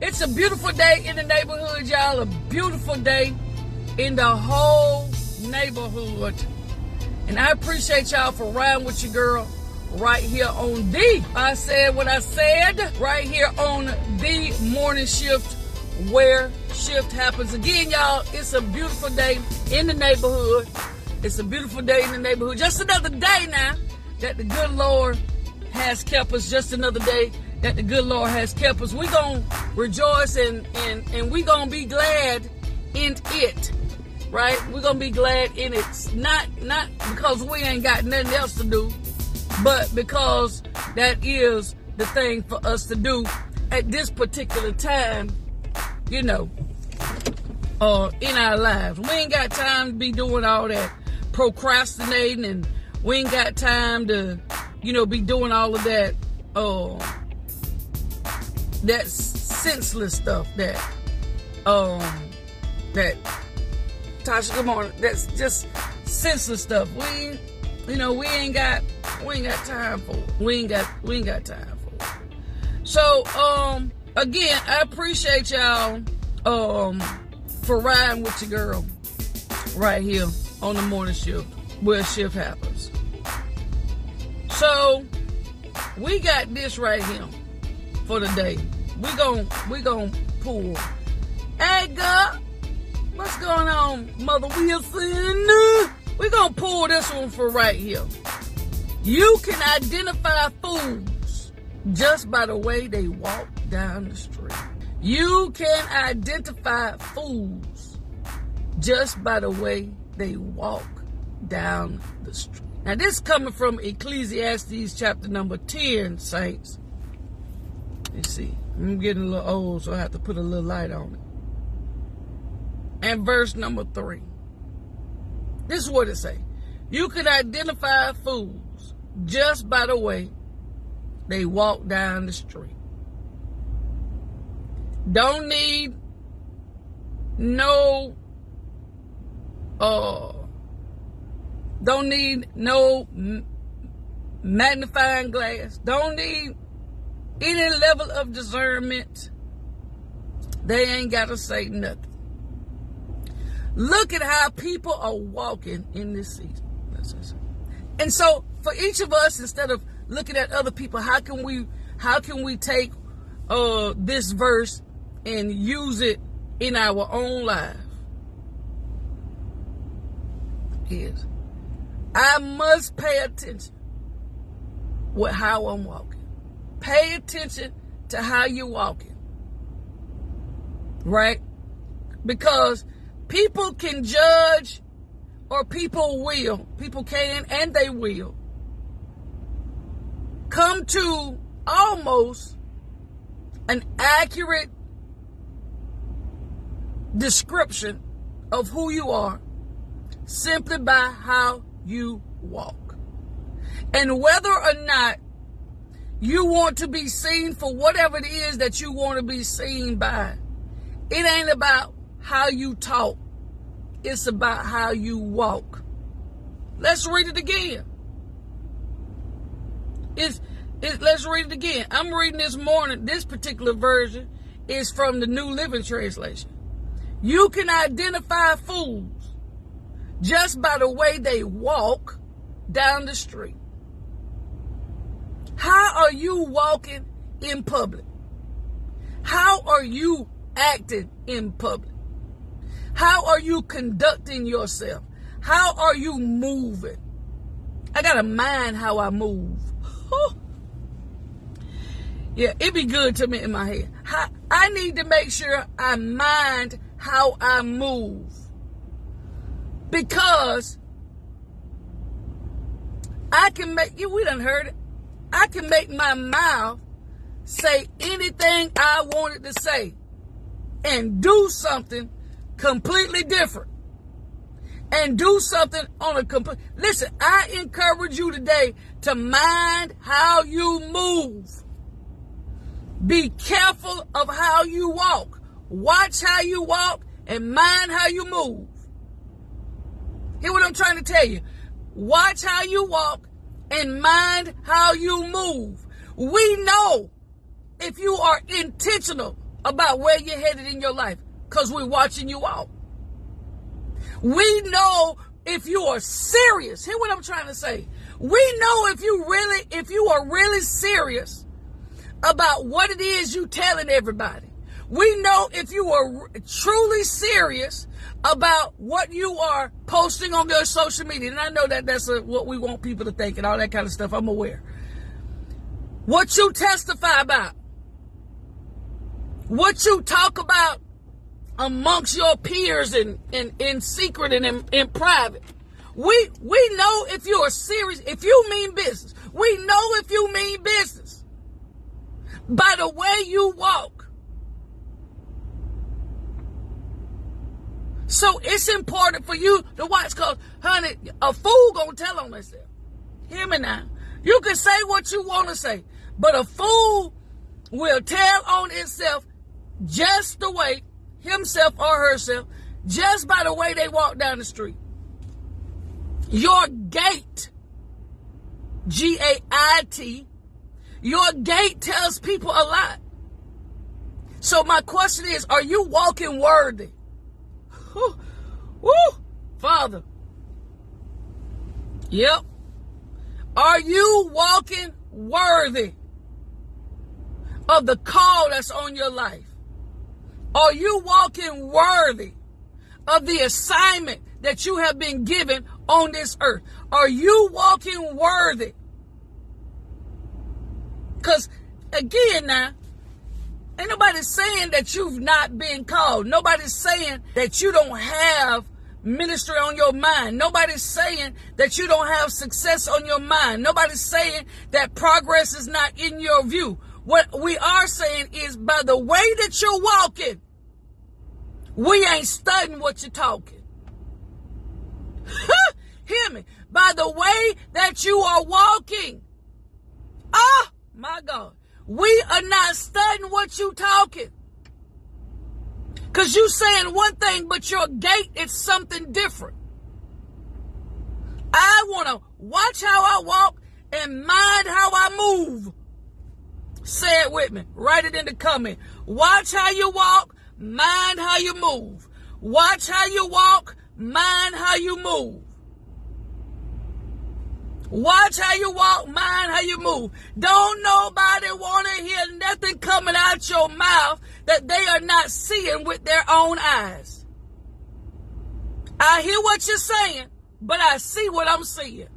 It's a beautiful day in the neighborhood, y'all. A beautiful day in the whole neighborhood. And I appreciate y'all for riding with your girl right here on the. I said what I said right here on the morning shift where shift happens. Again, y'all, it's a beautiful day in the neighborhood. It's a beautiful day in the neighborhood. Just another day now that the good Lord has kept us. Just another day that the good Lord has kept us. We're going to rejoice and, and, and we're going to be glad in it. Right? We're going to be glad in it. Not, not because we ain't got nothing else to do, but because that is the thing for us to do at this particular time, you know, uh, in our lives. We ain't got time to be doing all that procrastinating and we ain't got time to, you know, be doing all of that, uh, that senseless stuff that, um, that, Tasha, good morning. That's just senseless stuff. We, you know, we ain't got, we ain't got time for it. We ain't got, we ain't got time for it. So, um, again, I appreciate y'all, um, for riding with your girl right here on the morning shift where shift happens. So we got this right here for the day. We gon' we gon' pull. Hey girl, what's going on, Mother Wilson? We gonna pull this one for right here. You can identify fools just by the way they walk down the street. You can identify fools just by the way they walk down the street. Now, this coming from Ecclesiastes chapter number 10, saints. You see, I'm getting a little old, so I have to put a little light on it. And verse number 3. This is what it say. You can identify fools just by the way they walk down the street. Don't need no uh don't need no magnifying glass. Don't need any level of discernment. They ain't got to say nothing. Look at how people are walking in this season. And so for each of us, instead of looking at other people, how can we how can we take uh, this verse and use it in our own life? Is I must pay attention with how I'm walking. Pay attention to how you're walking. Right? Because people can judge or people will. People can and they will come to almost an accurate description of who you are simply by how you walk. And whether or not you want to be seen for whatever it is that you want to be seen by, it ain't about how you talk. It's about how you walk. Let's read it again. It's, it, let's read it again. I'm reading this morning. This particular version is from the New Living Translation. You can identify fools just by the way they walk down the street. How are you walking in public? How are you acting in public? How are you conducting yourself? How are you moving? I got to mind how I move. yeah, it be good to me in my head. I need to make sure I mind how I move. Because I can make you, we done heard it. I can make my mouth say anything I wanted to say and do something completely different. And do something on a complete. Listen, I encourage you today to mind how you move. Be careful of how you walk. Watch how you walk and mind how you move. Hear what I'm trying to tell you. Watch how you walk and mind how you move. We know if you are intentional about where you're headed in your life because we're watching you out. We know if you are serious. Hear what I'm trying to say. We know if you really, if you are really serious about what it is you telling everybody. We know if you are truly serious about what you are posting on your social media. And I know that that's a, what we want people to think and all that kind of stuff. I'm aware. What you testify about. What you talk about amongst your peers and in, in, in secret and in, in private. We we know if you are serious, if you mean business. We know if you mean business. By the way you walk. So it's important for you to watch because, honey, a fool gonna tell on himself. Hear me now. You can say what you want to say, but a fool will tell on itself just the way himself or herself, just by the way they walk down the street. Your gait, G A I T, your gait tells people a lot. So my question is, are you walking worthy? Woo, woo, Father. Yep. Are you walking worthy of the call that's on your life? Are you walking worthy of the assignment that you have been given on this earth? Are you walking worthy? Because again, now, ain't nobody saying that you've not been called. Nobody's saying that you don't have ministry on your mind. Nobody's saying that you don't have success on your mind. Nobody's saying that progress is not in your view. What we are saying is by the way that you're walking, we ain't studying what you're talking. Hear me. By the way that you are walking. Oh, my God. We are not studying what you talking. Because you saying one thing, but your gait is something different. I want to watch how I walk and mind how I move. Say it with me. Write it in the comment. Watch how you walk, mind how you move. Watch how you walk, mind how you move. Watch how you walk, mind how you move. Don't nobody want to hear nothing coming out your mouth that they are not seeing with their own eyes. I hear what you're saying, but I see what I'm seeing.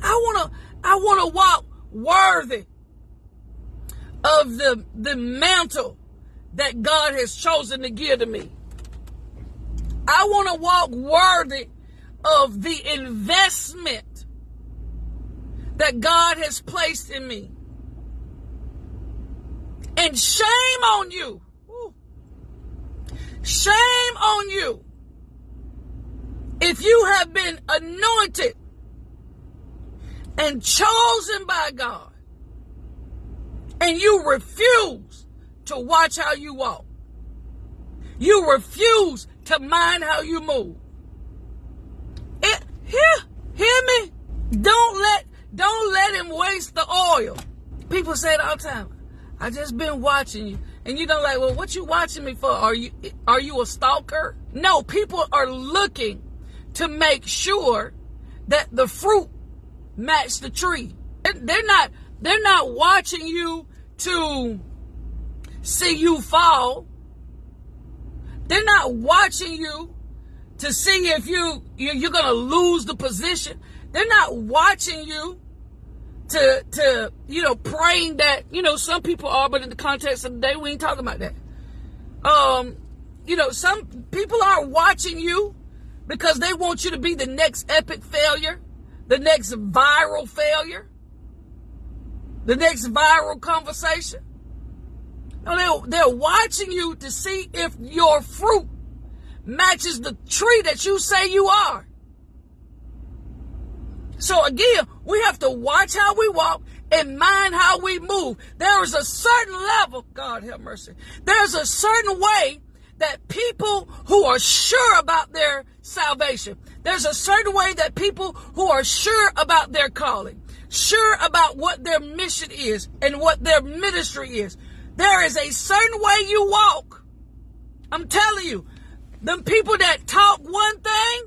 I want to I want to walk worthy of the, the mantle that God has chosen to give to me. I want to walk worthy of the investment that God has placed in me. And shame on you. Shame on you. If you have been anointed and chosen by God and you refuse to watch how you walk. You refuse to mind how you move. Hear, hear me? Don't let, don't let him waste the oil. People say it all the time. I just been watching you. And you don't like, well, what you watching me for? Are you, are you a stalker? No, people are looking to make sure that the fruit match the tree. They're not they're not watching you to see you fall. They're not watching you to see if you you're going to lose the position. They're not watching you to to you know praying that you know some people are, but in the context of the day we ain't talking about that. Um, you know some people are watching you because they want you to be the next epic failure the next viral failure, the next viral conversation. No, they're, they're watching you to see if your fruit matches the tree that you say you are. So again, we have to watch how we walk and mind how we move. There is a certain level, God have mercy. There's a certain way that people who are sure about their salvation, there's a certain way that people who are sure about their calling, sure about what their mission is and what their ministry is, There is a certain way you walk. I'm telling you, them people that talk one thing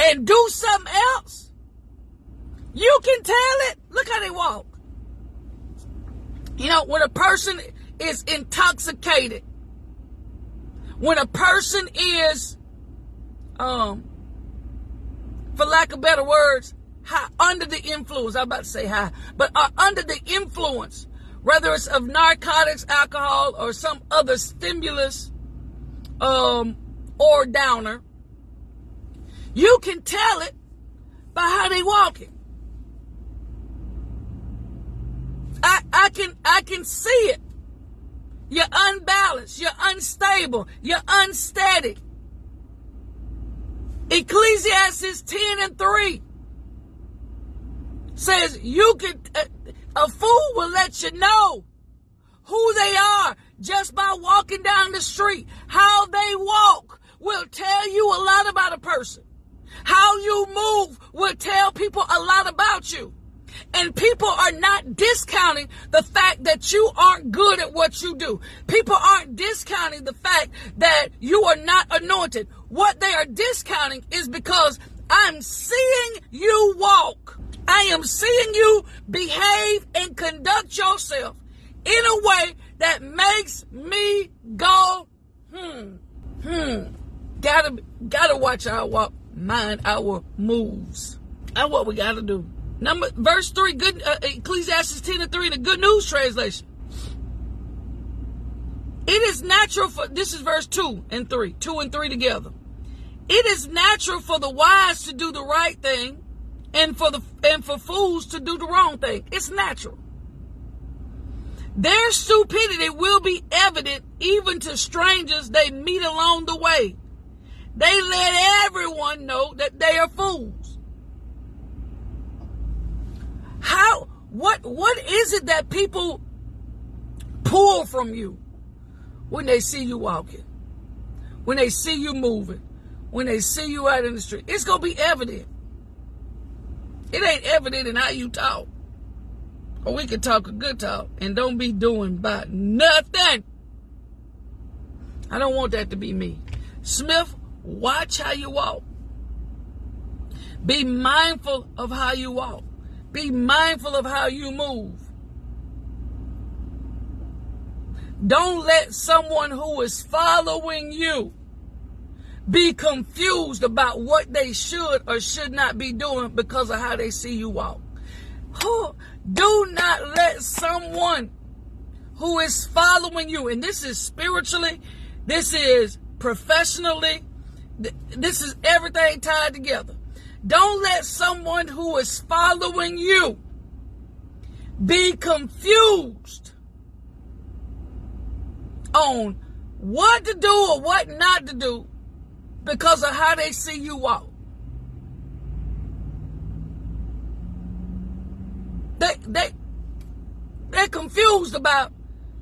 and do something else, you can tell it. Look how they walk. You know, when a person is intoxicated, when a person is, um, for lack of better words, high, under the influence, I'm about to say high, but are under the influence, whether it's of narcotics, alcohol, or some other stimulus, um, or downer, you can tell it by how they walking. I, I can I can see it. You're unbalanced, you're unstable, you're unsteady. Ecclesiastes 10 and 3 says you can a fool will let you know who they are just by walking down the street. How they walk will tell you a lot about a person. How you move will tell people a lot about you. And people are not discounting the fact that you aren't good at what you do. People aren't discounting the fact that you are not anointed. What they are discounting is because I'm seeing you walk. I am seeing you behave and conduct yourself in a way that makes me go, hmm, hmm. Gotta, gotta watch our walk, mind our moves. That's what we gotta do. Number verse three, good uh, Ecclesiastes ten and three, the Good News translation. It is natural for this is verse two and three, two and three together. It is natural for the wise to do the right thing, and for the and for fools to do the wrong thing. It's natural. Their stupidity will be evident even to strangers they meet along the way. They let everyone know that they are fools. How what what is it that people pull from you when they see you walking? When they see you moving? When they see you out in the street? It's gonna be evident. It ain't evident in how you talk. Or we can talk a good talk and don't be doing about nothing. I don't want that to be me. Smith, watch how you walk. Be mindful of how you walk. Be mindful of how you move. Don't let someone who is following you be confused about what they should or should not be doing because of how they see you walk. Who do not let someone who is following you, and this is spiritually, this is professionally, this is everything tied together. Don't let someone who is following you be confused on what to do or what not to do because of how they see you walk. They they they're confused about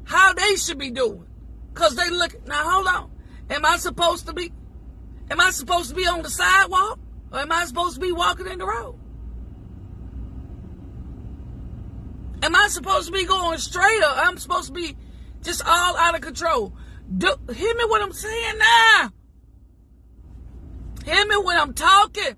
how they should be doing. Cause they look now hold on. Am I supposed to be am I supposed to be on the sidewalk? Or am I supposed to be walking in the road? Am I supposed to be going straight or I'm supposed to be just all out of control? Do, hear me what I'm saying now. Hear me when I'm talking.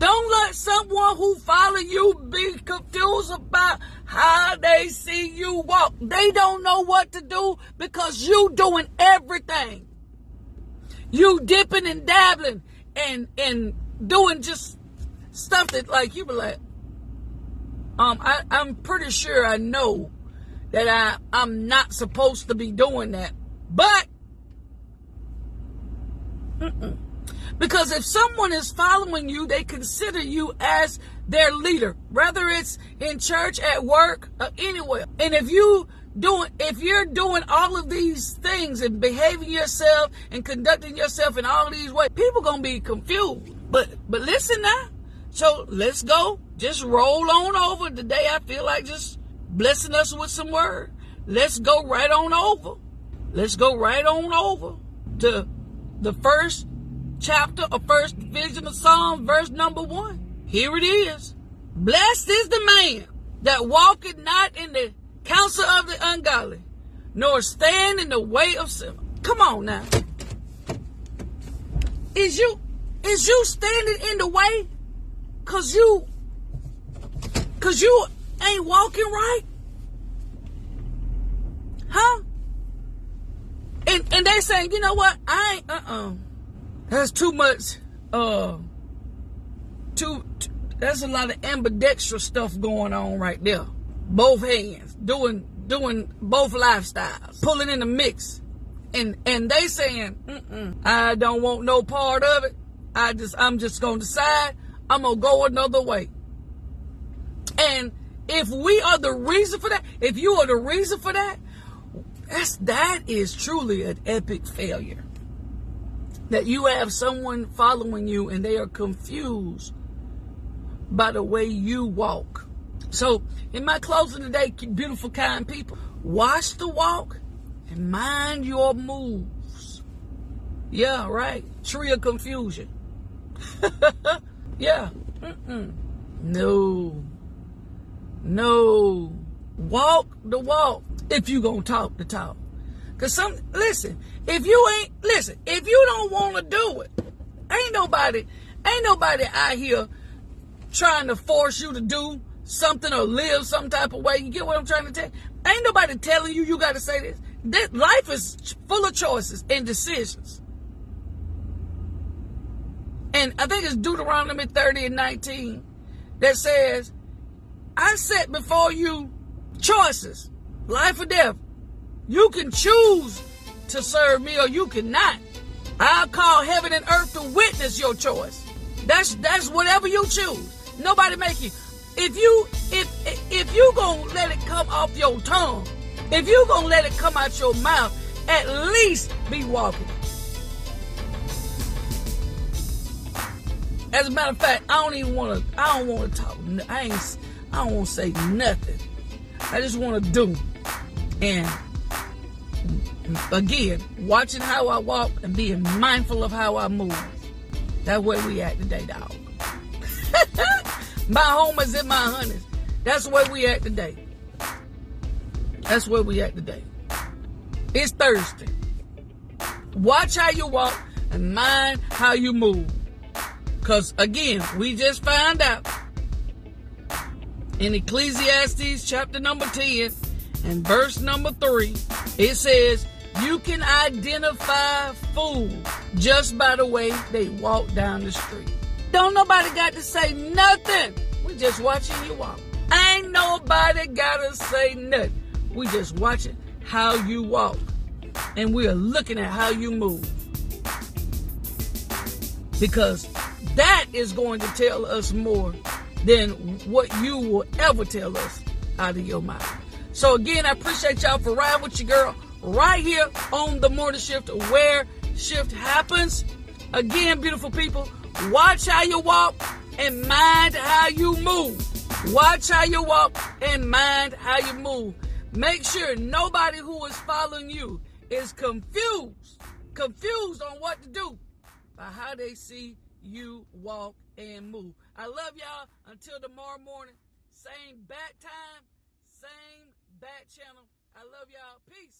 Don't let someone who follow you be confused about how they see you walk. They don't know what to do because you doing everything. You dipping and dabbling and and doing just stuff that like you be like, um, I, I'm pretty sure I know that I I'm not supposed to be doing that, but Mm-mm. Because if someone is following you, they consider you as their leader, whether it's in church, at work, or anywhere. And if you doing if you're doing all of these things and behaving yourself and conducting yourself in all these ways, people gonna be confused. But but listen now. So let's go. Just roll on over. Today I feel like just blessing us with some word. Let's go right on over. Let's go right on over to the first chapter of first division of Psalm, verse number one. Here it is. Blessed is the man that walketh not in the counsel of the ungodly, nor stand in the way of sin. Come on now. Is you is you standing in the way cause you cause you ain't walking right? Huh? And and they saying, you know what? I ain't uh-uh. That's too much uh too, that's a lot of ambidextrous stuff going on right there. Both hands, doing doing both lifestyles, pulling in the mix. And and they saying, I don't want no part of it. I just I'm just gonna decide I'm gonna go another way. And if we are the reason for that, if you are the reason for that, that's that is truly an epic failure. That you have someone following you and they are confused by the way you walk. So, in my closing today, beautiful, kind people, watch the walk and mind your moves. Yeah, right. Tree of confusion. yeah. Mm-mm. No. No. Walk the walk if you gonna talk the talk. Cause some listen, if you ain't listen, if you don't wanna do it, ain't nobody, ain't nobody out here trying to force you to do something or live some type of way. You get what I'm trying to tell? Ain't nobody telling you you gotta say this. That life is full of choices and decisions. And I think it's Deuteronomy 30 and 19 that says, I set before you choices, life or death. You can choose to serve me or you cannot. I'll call heaven and earth to witness your choice. That's that's whatever you choose. Nobody make you. If you if if you gonna let it come off your tongue, if you gonna let it come out your mouth, at least be walking. As a matter of fact, I don't even want to. I don't want to talk. I ain't. I don't want to say nothing. I just want to do. And again, watching how I walk and being mindful of how I move. That's where we at today, dog. my homers in my honeys. That's where we at today. That's where we at today. It's Thursday. Watch how you walk and mind how you move. Because again, we just found out in Ecclesiastes chapter number 10 and verse number 3, it says, You can identify fools just by the way they walk down the street. Don't nobody got to say nothing. We just watching you walk. Ain't nobody gotta say nothing. We just watching how you walk. And we are looking at how you move. Because that is going to tell us more than what you will ever tell us out of your mouth. So again, I appreciate y'all for riding with your girl right here on the morning shift where shift happens. Again, beautiful people, watch how you walk and mind how you move. Watch how you walk and mind how you move. Make sure nobody who is following you is confused, confused on what to do by how they see you walk and move. I love y'all. Until tomorrow morning, same bat time, same bat channel. I love y'all. Peace.